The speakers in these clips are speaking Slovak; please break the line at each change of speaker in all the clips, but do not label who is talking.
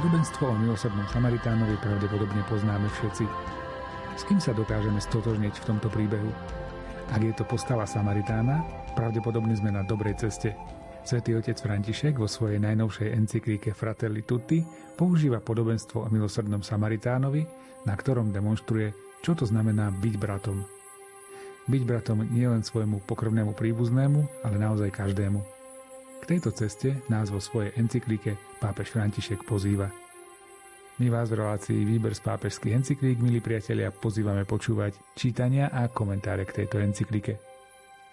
Podobenstvo o milosrdnom Samaritánovi pravdepodobne poznáme všetci. S kým sa dokážeme stotožniť v tomto príbehu? Ak je to postava Samaritána, pravdepodobne sme na dobrej ceste. Svetý otec František vo svojej najnovšej encyklíke Fratelli Tutti používa podobenstvo o milosrdnom Samaritánovi, na ktorom demonstruje, čo to znamená byť bratom. Byť bratom nie len svojmu pokrvnému príbuznému, ale naozaj každému. K tejto ceste nás vo svojej encyklike pápež František pozýva. My vás v relácii Výber z pápežských encyklík, milí priatelia, pozývame počúvať čítania a komentáre k tejto encyklike.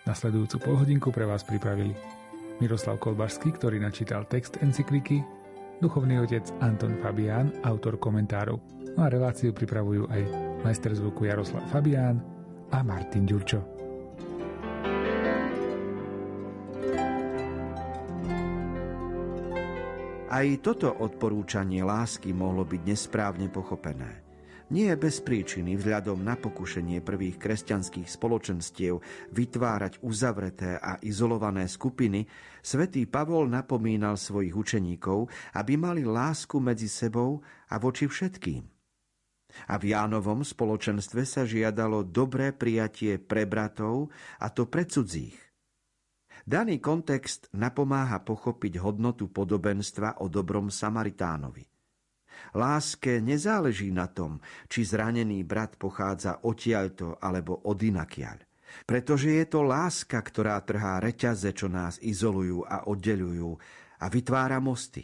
Nasledujúcu polhodinku pre vás pripravili Miroslav Kolbašský, ktorý načítal text encykliky, duchovný otec Anton Fabián, autor komentárov. No a reláciu pripravujú aj majster zvuku Jaroslav Fabián a Martin Ďurčo.
Aj toto odporúčanie lásky mohlo byť nesprávne pochopené. Nie je bez príčiny vzhľadom na pokušenie prvých kresťanských spoločenstiev vytvárať uzavreté a izolované skupiny, svätý Pavol napomínal svojich učeníkov, aby mali lásku medzi sebou a voči všetkým. A v Jánovom spoločenstve sa žiadalo dobré prijatie pre bratov, a to pre cudzích. Daný kontext napomáha pochopiť hodnotu podobenstva o dobrom Samaritánovi. Láske nezáleží na tom, či zranený brat pochádza odtiaľto alebo od inakiaľ. Pretože je to láska, ktorá trhá reťaze, čo nás izolujú a oddelujú a vytvára mosty.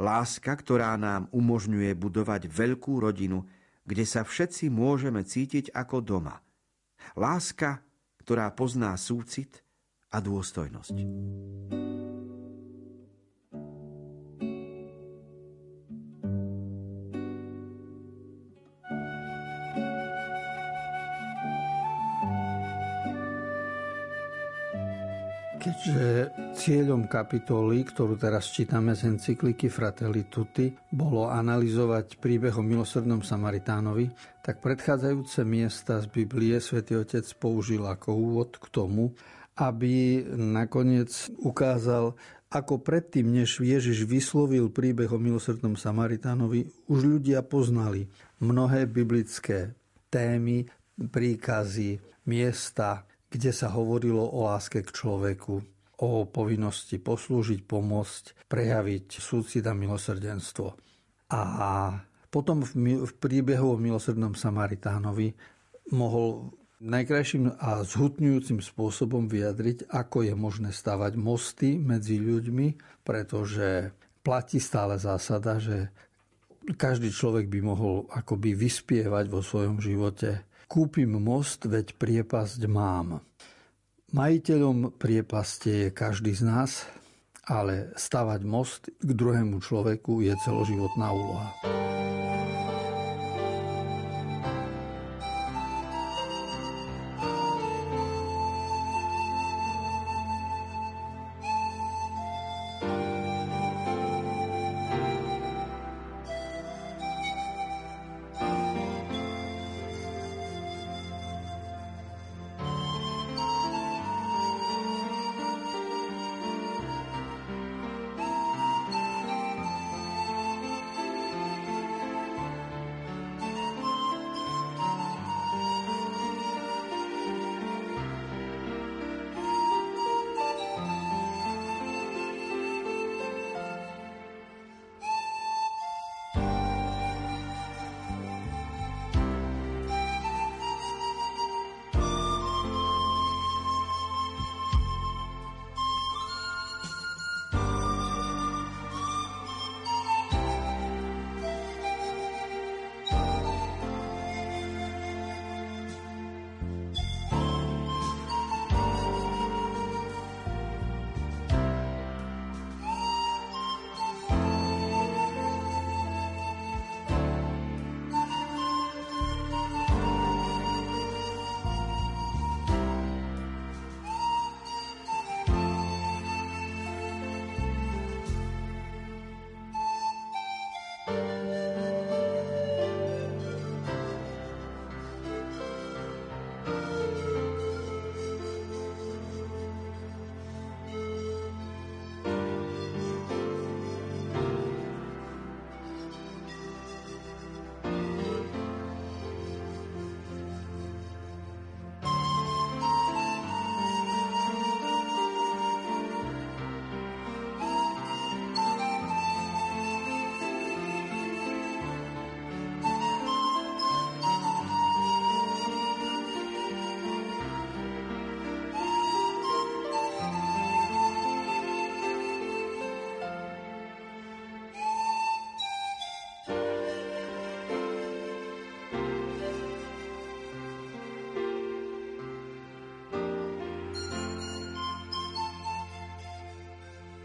Láska, ktorá nám umožňuje budovať veľkú rodinu, kde sa všetci môžeme cítiť ako doma. Láska, ktorá pozná súcit, a dôstojnosť.
Keďže cieľom kapitoly, ktorú teraz čítame z encykliky Fratelli Tutti, bolo analyzovať príbeh o milosrdnom Samaritánovi, tak predchádzajúce miesta z Biblie svätý Otec použil ako úvod k tomu, aby nakoniec ukázal, ako predtým, než Ježiš vyslovil príbeh o milosrdnom Samaritánovi, už ľudia poznali mnohé biblické témy, príkazy, miesta, kde sa hovorilo o láske k človeku, o povinnosti poslúžiť, pomôcť, prejaviť súcit a milosrdenstvo. A potom v príbehu o milosrdnom Samaritánovi mohol najkrajším a zhutňujúcim spôsobom vyjadriť, ako je možné stavať mosty medzi ľuďmi, pretože platí stále zásada, že každý človek by mohol akoby vyspievať vo svojom živote Kúpim most, veď priepasť mám. Majiteľom priepaste je každý z nás, ale stavať most k druhému človeku je celoživotná úloha.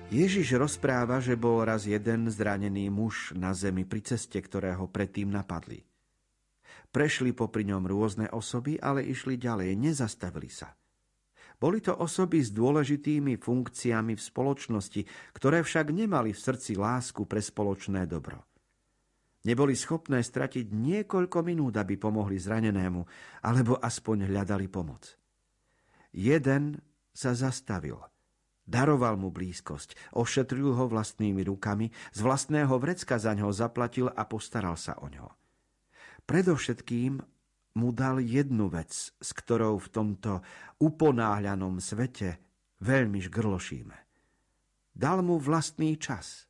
Ježiš rozpráva, že bol raz jeden zranený muž na zemi pri ceste, ktorého predtým napadli. Prešli popri ňom rôzne osoby, ale išli ďalej, nezastavili sa. Boli to osoby s dôležitými funkciami v spoločnosti, ktoré však nemali v srdci lásku pre spoločné dobro. Neboli schopné stratiť niekoľko minút, aby pomohli zranenému, alebo aspoň hľadali pomoc. Jeden sa zastavil – Daroval mu blízkosť, ošetril ho vlastnými rukami, z vlastného vrecka za ňo zaplatil a postaral sa o ňo. Predovšetkým mu dal jednu vec, s ktorou v tomto uponáhľanom svete veľmi žgrlošíme. Dal mu vlastný čas.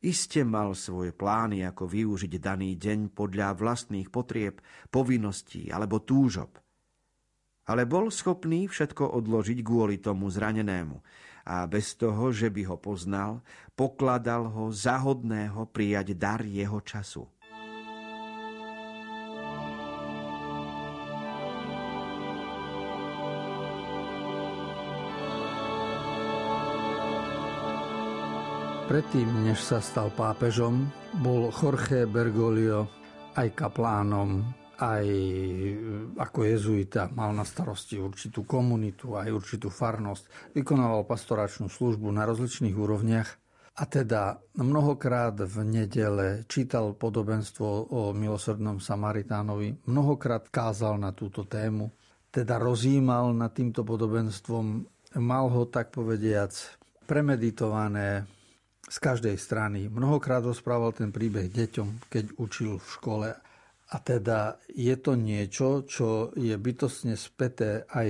Iste mal svoje plány, ako využiť daný deň podľa vlastných potrieb, povinností alebo túžob – ale bol schopný všetko odložiť kvôli tomu zranenému a bez toho, že by ho poznal, pokladal ho zahodného prijať dar jeho času.
Predtým, než sa stal pápežom, bol Jorge Bergoglio aj kaplánom aj e, ako jezuita mal na starosti určitú komunitu, aj určitú farnosť, vykonával pastoračnú službu na rozličných úrovniach a teda mnohokrát v nedele čítal podobenstvo o milosrdnom Samaritánovi, mnohokrát kázal na túto tému, teda rozímal nad týmto podobenstvom, mal ho tak povediac premeditované z každej strany. Mnohokrát rozprával ten príbeh deťom, keď učil v škole a teda je to niečo, čo je bytostne späté aj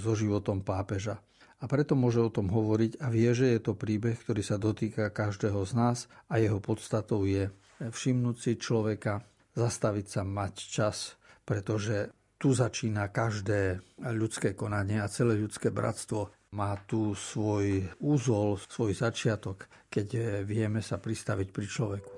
so životom pápeža. A preto môže o tom hovoriť a vie, že je to príbeh, ktorý sa dotýka každého z nás a jeho podstatou je všimnúť si človeka, zastaviť sa, mať čas, pretože tu začína každé ľudské konanie a celé ľudské bratstvo má tu svoj úzol, svoj začiatok, keď vieme sa pristaviť pri človeku.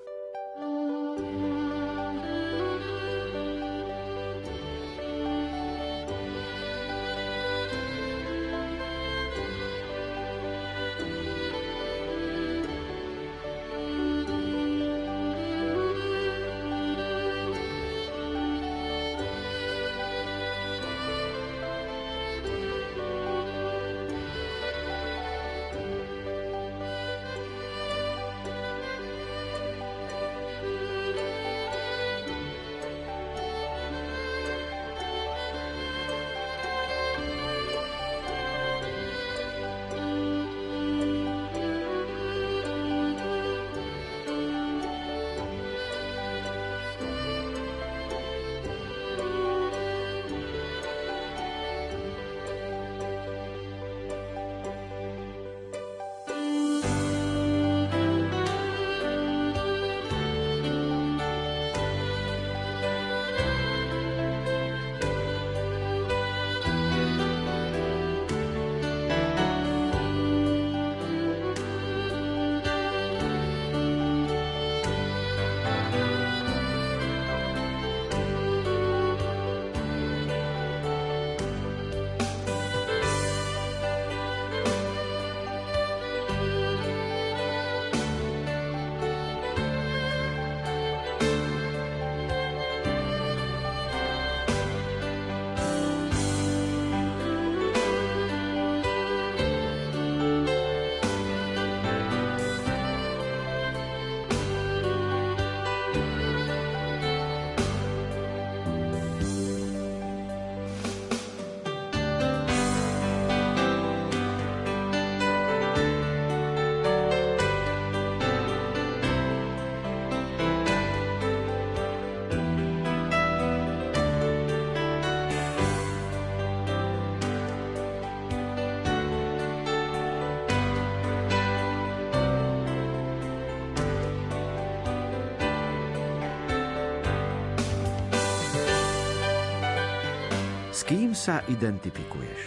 Kým sa identifikuješ?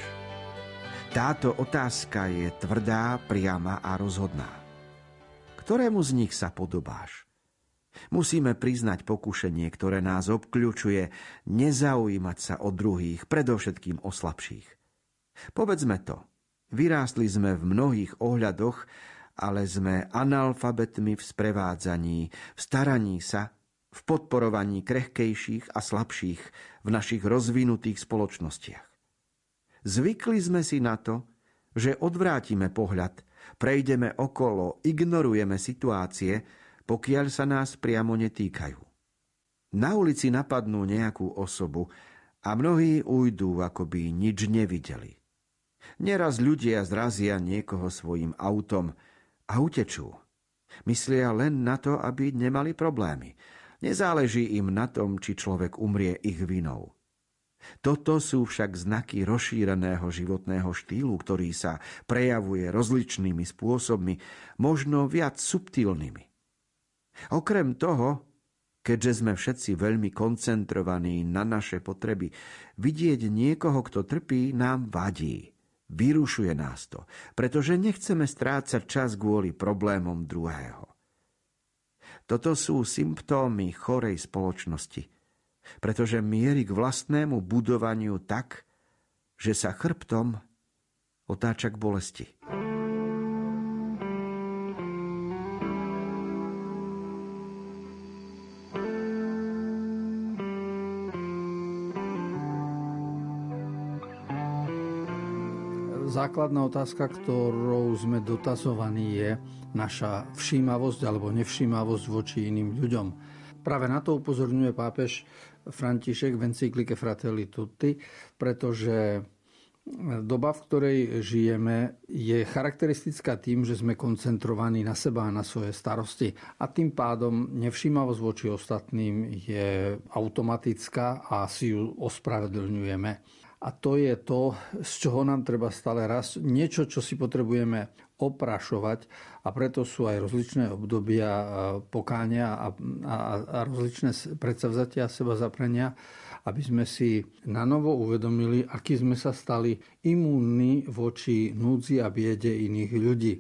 Táto otázka je tvrdá, priama a rozhodná. Ktorému z nich sa podobáš? Musíme priznať pokušenie, ktoré nás obkľúčuje, nezaujímať sa o druhých, predovšetkým o slabších. Povedzme to, vyrástli sme v mnohých ohľadoch ale sme analfabetmi v sprevádzaní, v staraní sa, v podporovaní krehkejších a slabších v našich rozvinutých spoločnostiach. Zvykli sme si na to, že odvrátime pohľad, prejdeme okolo, ignorujeme situácie, pokiaľ sa nás priamo netýkajú. Na ulici napadnú nejakú osobu a mnohí ujdú, ako by nič nevideli. Neraz ľudia zrazia niekoho svojim autom a utečú. Myslia len na to, aby nemali problémy. Nezáleží im na tom, či človek umrie ich vinou. Toto sú však znaky rozšíreného životného štýlu, ktorý sa prejavuje rozličnými spôsobmi, možno viac subtilnými. Okrem toho, keďže sme všetci veľmi koncentrovaní na naše potreby, vidieť niekoho, kto trpí, nám vadí. Vyrušuje nás to, pretože nechceme strácať čas kvôli problémom druhého. Toto sú symptómy chorej spoločnosti, pretože mierí k vlastnému budovaniu tak, že sa chrbtom otáča k bolesti.
Základná otázka, ktorou sme dotazovaní, je naša všímavosť alebo nevšímavosť voči iným ľuďom. Práve na to upozorňuje pápež František v encyklike Fratelli Tutti, pretože doba, v ktorej žijeme, je charakteristická tým, že sme koncentrovaní na seba a na svoje starosti. A tým pádom nevšímavosť voči ostatným je automatická a si ju ospravedlňujeme. A to je to, z čoho nám treba stále raz niečo, čo si potrebujeme oprašovať a preto sú aj rozličné obdobia pokáňa a, a, a rozličné predsavzatia a seba zaprenia, aby sme si na novo uvedomili, aký sme sa stali imúnni voči núdzi a biede iných ľudí.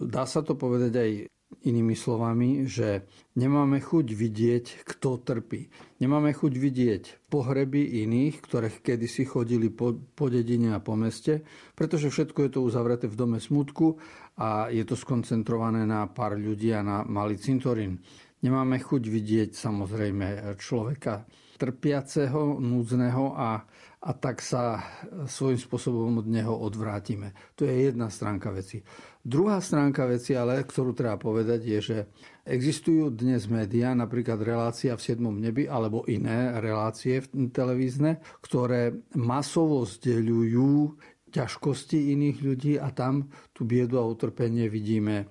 Dá sa to povedať aj Inými slovami, že nemáme chuť vidieť, kto trpí. Nemáme chuť vidieť pohreby iných, ktoré kedysi chodili po, po dedine a po meste, pretože všetko je to uzavreté v dome smutku a je to skoncentrované na pár ľudí a na malý cintorín. Nemáme chuť vidieť samozrejme človeka trpiaceho, núdzneho a, a tak sa svojím spôsobom od neho odvrátime. To je jedna stránka veci. Druhá stránka veci, ale ktorú treba povedať, je, že existujú dnes médiá, napríklad relácia v 7. nebi alebo iné relácie televízne, ktoré masovo zdeľujú ťažkosti iných ľudí a tam tú biedu a utrpenie vidíme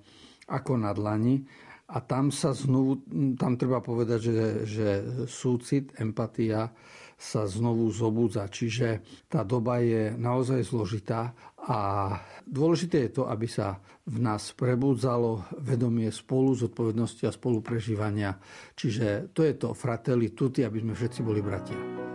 ako na dlani. A tam sa znovu, tam treba povedať, že, že súcit, empatia sa znovu zobudza. Čiže tá doba je naozaj zložitá a dôležité je to, aby sa v nás prebudzalo vedomie spolu zodpovednosti a spoluprežívania. Čiže to je to fratelli tutti, aby sme všetci boli bratia.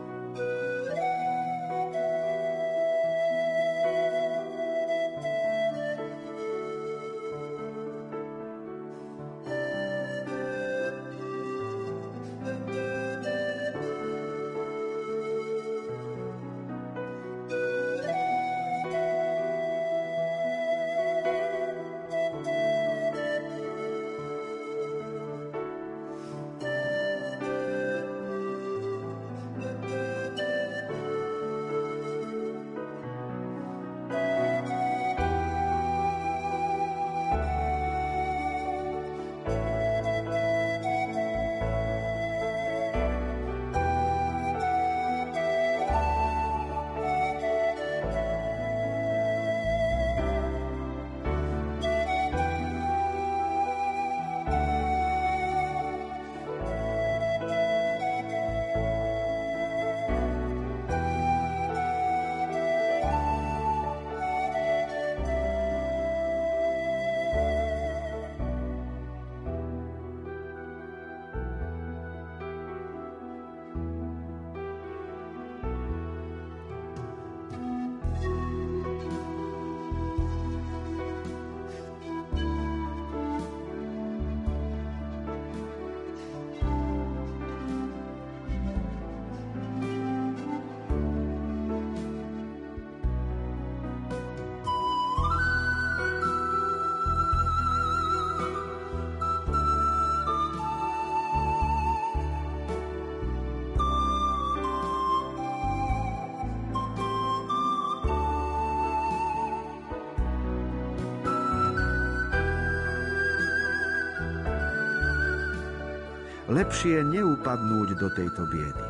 Lepšie neupadnúť do tejto biedy.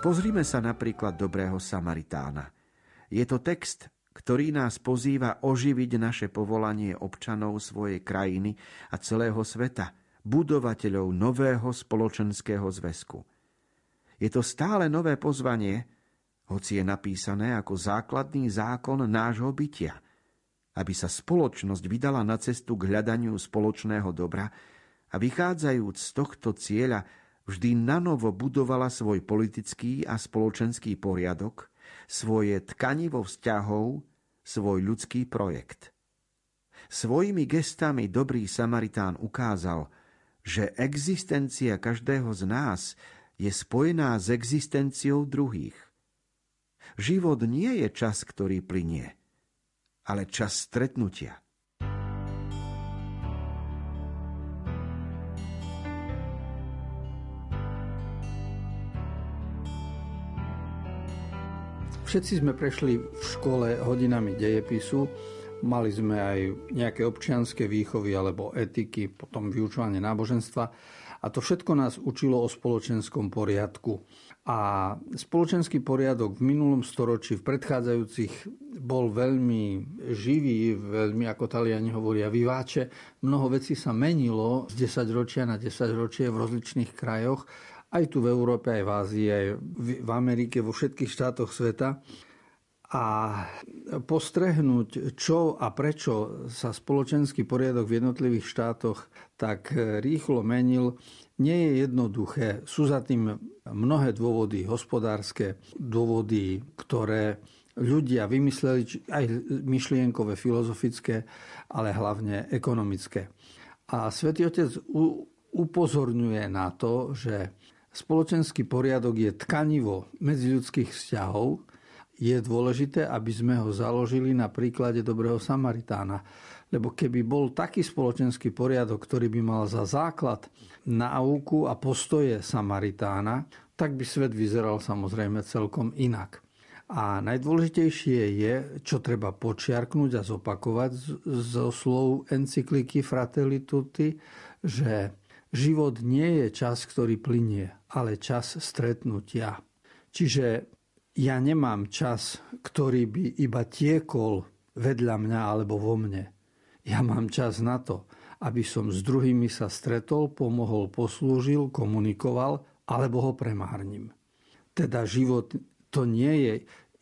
Pozrime sa napríklad dobrého Samaritána. Je to text, ktorý nás pozýva oživiť naše povolanie občanov svojej krajiny a celého sveta, budovateľov nového spoločenského zväzku. Je to stále nové pozvanie, hoci je napísané ako základný zákon nášho bytia, aby sa spoločnosť vydala na cestu k hľadaniu spoločného dobra a vychádzajúc z tohto cieľa vždy nanovo budovala svoj politický a spoločenský poriadok, svoje tkanivo vzťahov, svoj ľudský projekt. Svojimi gestami dobrý Samaritán ukázal, že existencia každého z nás je spojená s existenciou druhých. Život nie je čas, ktorý plinie, ale čas stretnutia.
Všetci sme prešli v škole hodinami dejepisu, mali sme aj nejaké občianské výchovy alebo etiky, potom vyučovanie náboženstva a to všetko nás učilo o spoločenskom poriadku. A spoločenský poriadok v minulom storočí, v predchádzajúcich bol veľmi živý, veľmi, ako Taliani hovoria, vyváče. Mnoho vecí sa menilo z 10 ročia na 10 ročie v rozličných krajoch aj tu v Európe, aj v Ázii, aj v Amerike, vo všetkých štátoch sveta. A postrehnúť, čo a prečo sa spoločenský poriadok v jednotlivých štátoch tak rýchlo menil, nie je jednoduché. Sú za tým mnohé dôvody, hospodárske dôvody, ktoré ľudia vymysleli, aj myšlienkové, filozofické, ale hlavne ekonomické. A Svetý Otec upozorňuje na to, že spoločenský poriadok je tkanivo medziľudských vzťahov, je dôležité, aby sme ho založili na príklade dobrého Samaritána. Lebo keby bol taký spoločenský poriadok, ktorý by mal za základ náuku a postoje Samaritána, tak by svet vyzeral samozrejme celkom inak. A najdôležitejšie je, čo treba počiarknúť a zopakovať zo slov encykliky Fratelli Tutti, že Život nie je čas, ktorý plinie, ale čas stretnutia. Čiže ja nemám čas, ktorý by iba tiekol vedľa mňa alebo vo mne. Ja mám čas na to, aby som s druhými sa stretol, pomohol, poslúžil, komunikoval alebo ho premárnim. Teda život to nie je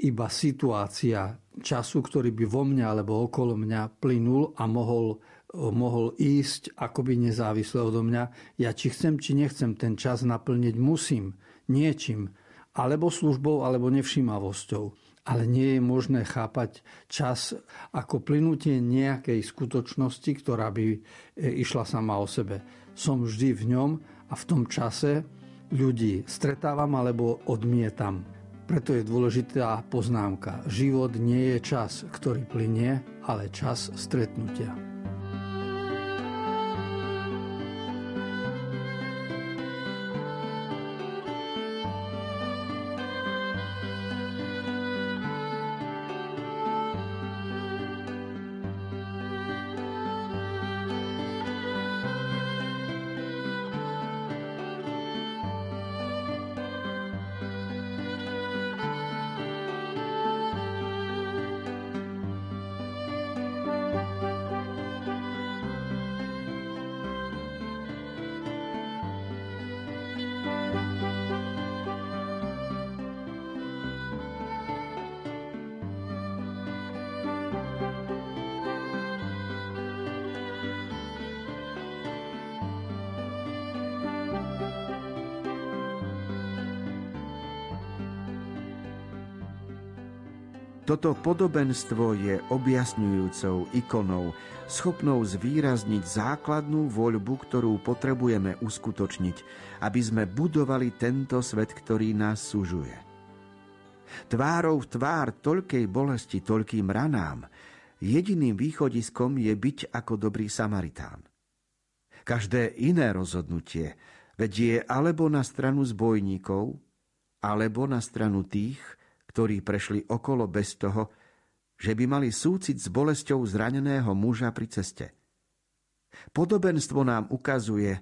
iba situácia času, ktorý by vo mňa alebo okolo mňa plynul a mohol mohol ísť akoby nezávisle odo mňa. Ja či chcem, či nechcem ten čas naplniť musím niečím, alebo službou, alebo nevšímavosťou. Ale nie je možné chápať čas ako plynutie nejakej skutočnosti, ktorá by e, išla sama o sebe. Som vždy v ňom a v tom čase ľudí stretávam alebo odmietam. Preto je dôležitá poznámka. Život nie je čas, ktorý plinie, ale čas stretnutia.
Toto podobenstvo je objasňujúcou ikonou, schopnou zvýrazniť základnú voľbu, ktorú potrebujeme uskutočniť, aby sme budovali tento svet, ktorý nás sužuje. Tvárou v tvár toľkej bolesti, toľkým ranám, jediným východiskom je byť ako dobrý Samaritán. Každé iné rozhodnutie vedie alebo na stranu zbojníkov, alebo na stranu tých, ktorí prešli okolo bez toho, že by mali súcit s bolesťou zraneného muža pri ceste. Podobenstvo nám ukazuje,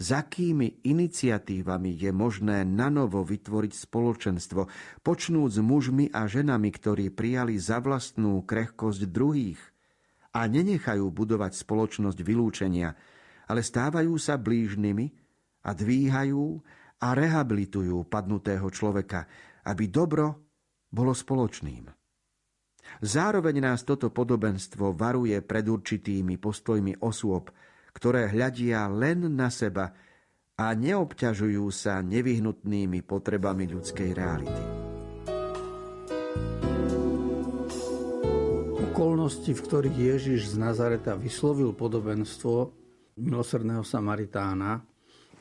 za akými iniciatívami je možné nanovo vytvoriť spoločenstvo, počnúť s mužmi a ženami, ktorí prijali za vlastnú krehkosť druhých a nenechajú budovať spoločnosť vylúčenia, ale stávajú sa blížnymi a dvíhajú a rehabilitujú padnutého človeka, aby dobro bolo spoločným. Zároveň nás toto podobenstvo varuje pred určitými postojmi osôb, ktoré hľadia len na seba a neobťažujú sa nevyhnutnými potrebami ľudskej reality.
Okolnosti, v ktorých Ježiš z Nazareta vyslovil podobenstvo milosrdného Samaritána,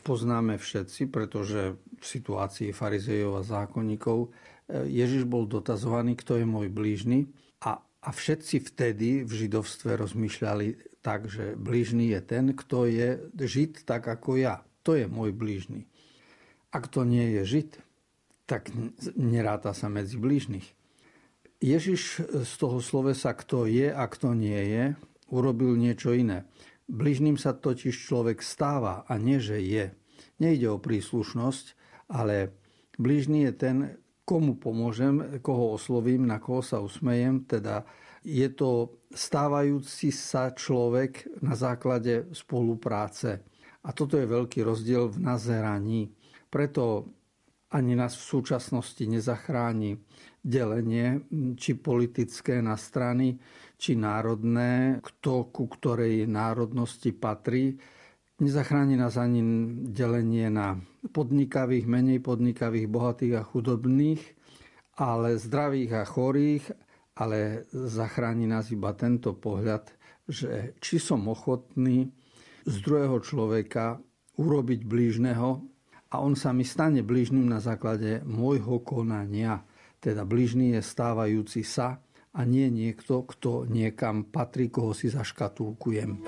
poznáme všetci, pretože v situácii farizejov a zákonníkov Ježiš bol dotazovaný, kto je môj blížny a, a všetci vtedy v židovstve rozmýšľali tak, že blížny je ten, kto je žid tak ako ja. To je môj blížny. Ak to nie je žid, tak neráta sa medzi blížnych. Ježiš z toho slovesa, kto je a kto nie je, urobil niečo iné. Bližným sa totiž človek stáva a nie, že je. Nejde o príslušnosť, ale blížny je ten, komu pomôžem, koho oslovím, na koho sa usmejem, teda je to stávajúci sa človek na základe spolupráce. A toto je veľký rozdiel v nazeraní. Preto ani nás v súčasnosti nezachráni delenie, či politické na strany, či národné, kto ku ktorej národnosti patrí. Nezachráni nás ani delenie na podnikavých, menej podnikavých, bohatých a chudobných, ale zdravých a chorých ale zachráni nás iba tento pohľad, že či som ochotný z druhého človeka urobiť blížneho a on sa mi stane blížnym na základe môjho konania. Teda blížny je stávajúci sa a nie niekto, kto niekam patrí, koho si zaškatulkujem.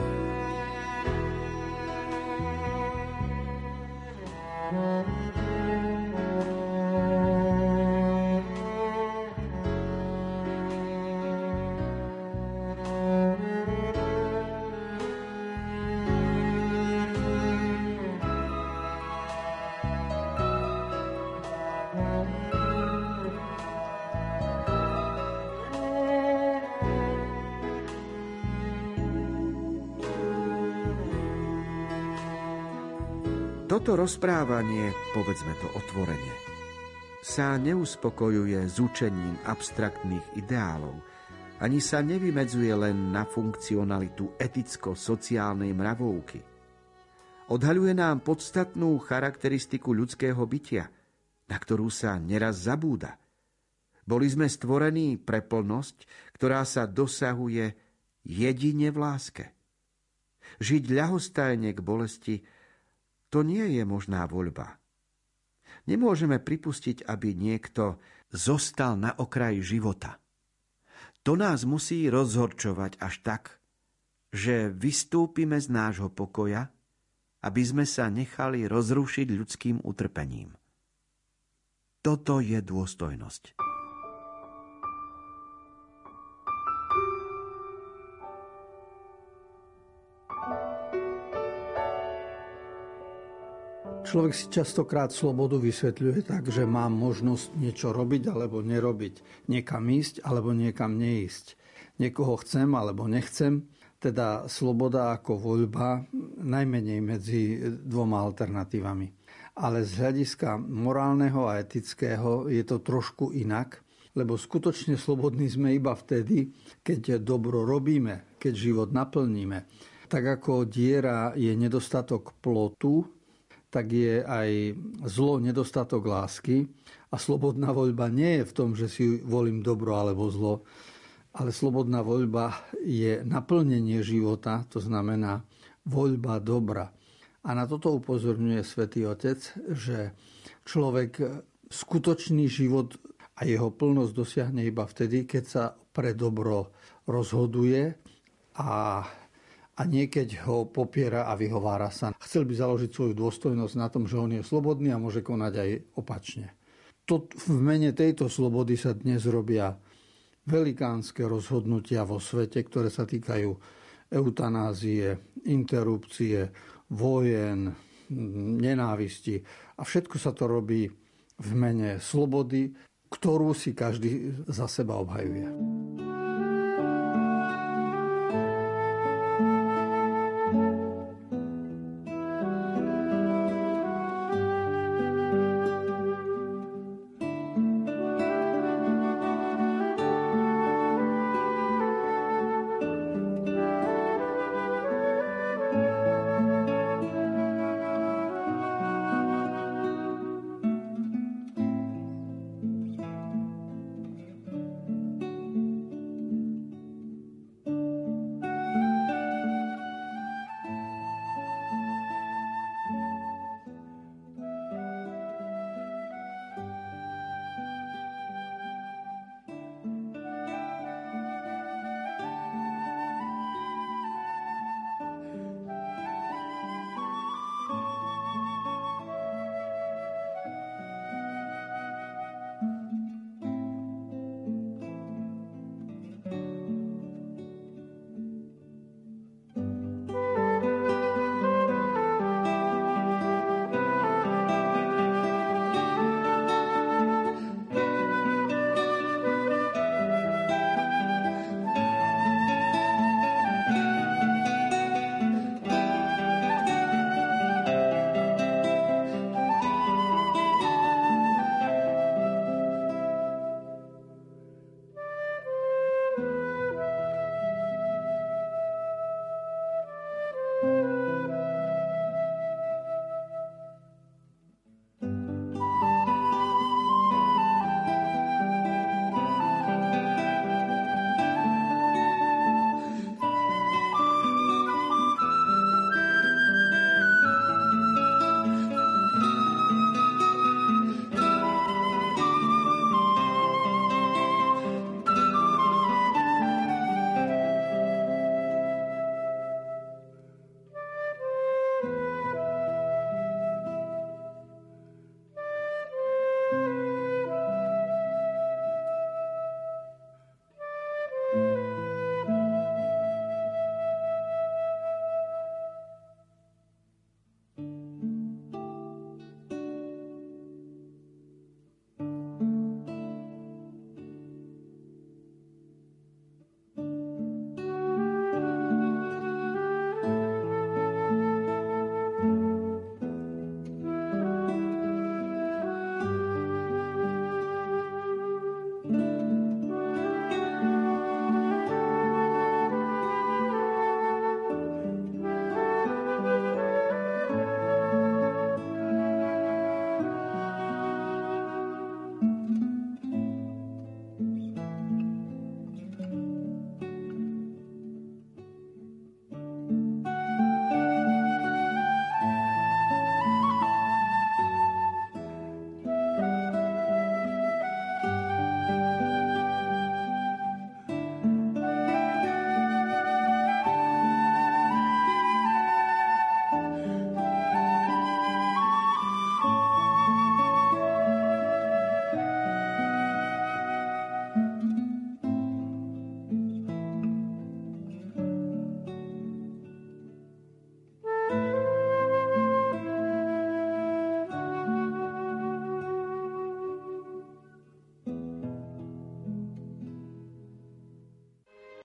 Toto rozprávanie, povedzme to otvorene, sa neuspokojuje s učením abstraktných ideálov, ani sa nevymedzuje len na funkcionalitu eticko-sociálnej mravovky. Odhaľuje nám podstatnú charakteristiku ľudského bytia, na ktorú sa neraz zabúda. Boli sme stvorení pre plnosť, ktorá sa dosahuje jedine v láske. Žiť ľahostajne k bolesti to nie je možná voľba. Nemôžeme pripustiť, aby niekto zostal na okraji života. To nás musí rozhorčovať až tak, že vystúpime z nášho pokoja, aby sme sa nechali rozrušiť ľudským utrpením. Toto je dôstojnosť.
Človek si častokrát slobodu vysvetľuje tak, že mám možnosť niečo robiť alebo nerobiť, niekam ísť alebo niekam neísť. Niekoho chcem alebo nechcem, teda sloboda ako voľba najmenej medzi dvoma alternatívami. Ale z hľadiska morálneho a etického je to trošku inak, lebo skutočne slobodní sme iba vtedy, keď dobro robíme, keď život naplníme. Tak ako diera je nedostatok plotu, tak je aj zlo nedostatok lásky a slobodná voľba nie je v tom, že si volím dobro alebo zlo, ale slobodná voľba je naplnenie života, to znamená voľba dobra. A na toto upozorňuje svätý Otec, že človek skutočný život a jeho plnosť dosiahne iba vtedy, keď sa pre dobro rozhoduje a a niekeď ho popiera a vyhovára sa. Chcel by založiť svoju dôstojnosť na tom, že on je slobodný a môže konať aj opačne. To, v mene tejto slobody sa dnes robia velikánske rozhodnutia vo svete, ktoré sa týkajú eutanázie, interrupcie, vojen, nenávisti. A všetko sa to robí v mene slobody, ktorú si každý za seba obhajuje.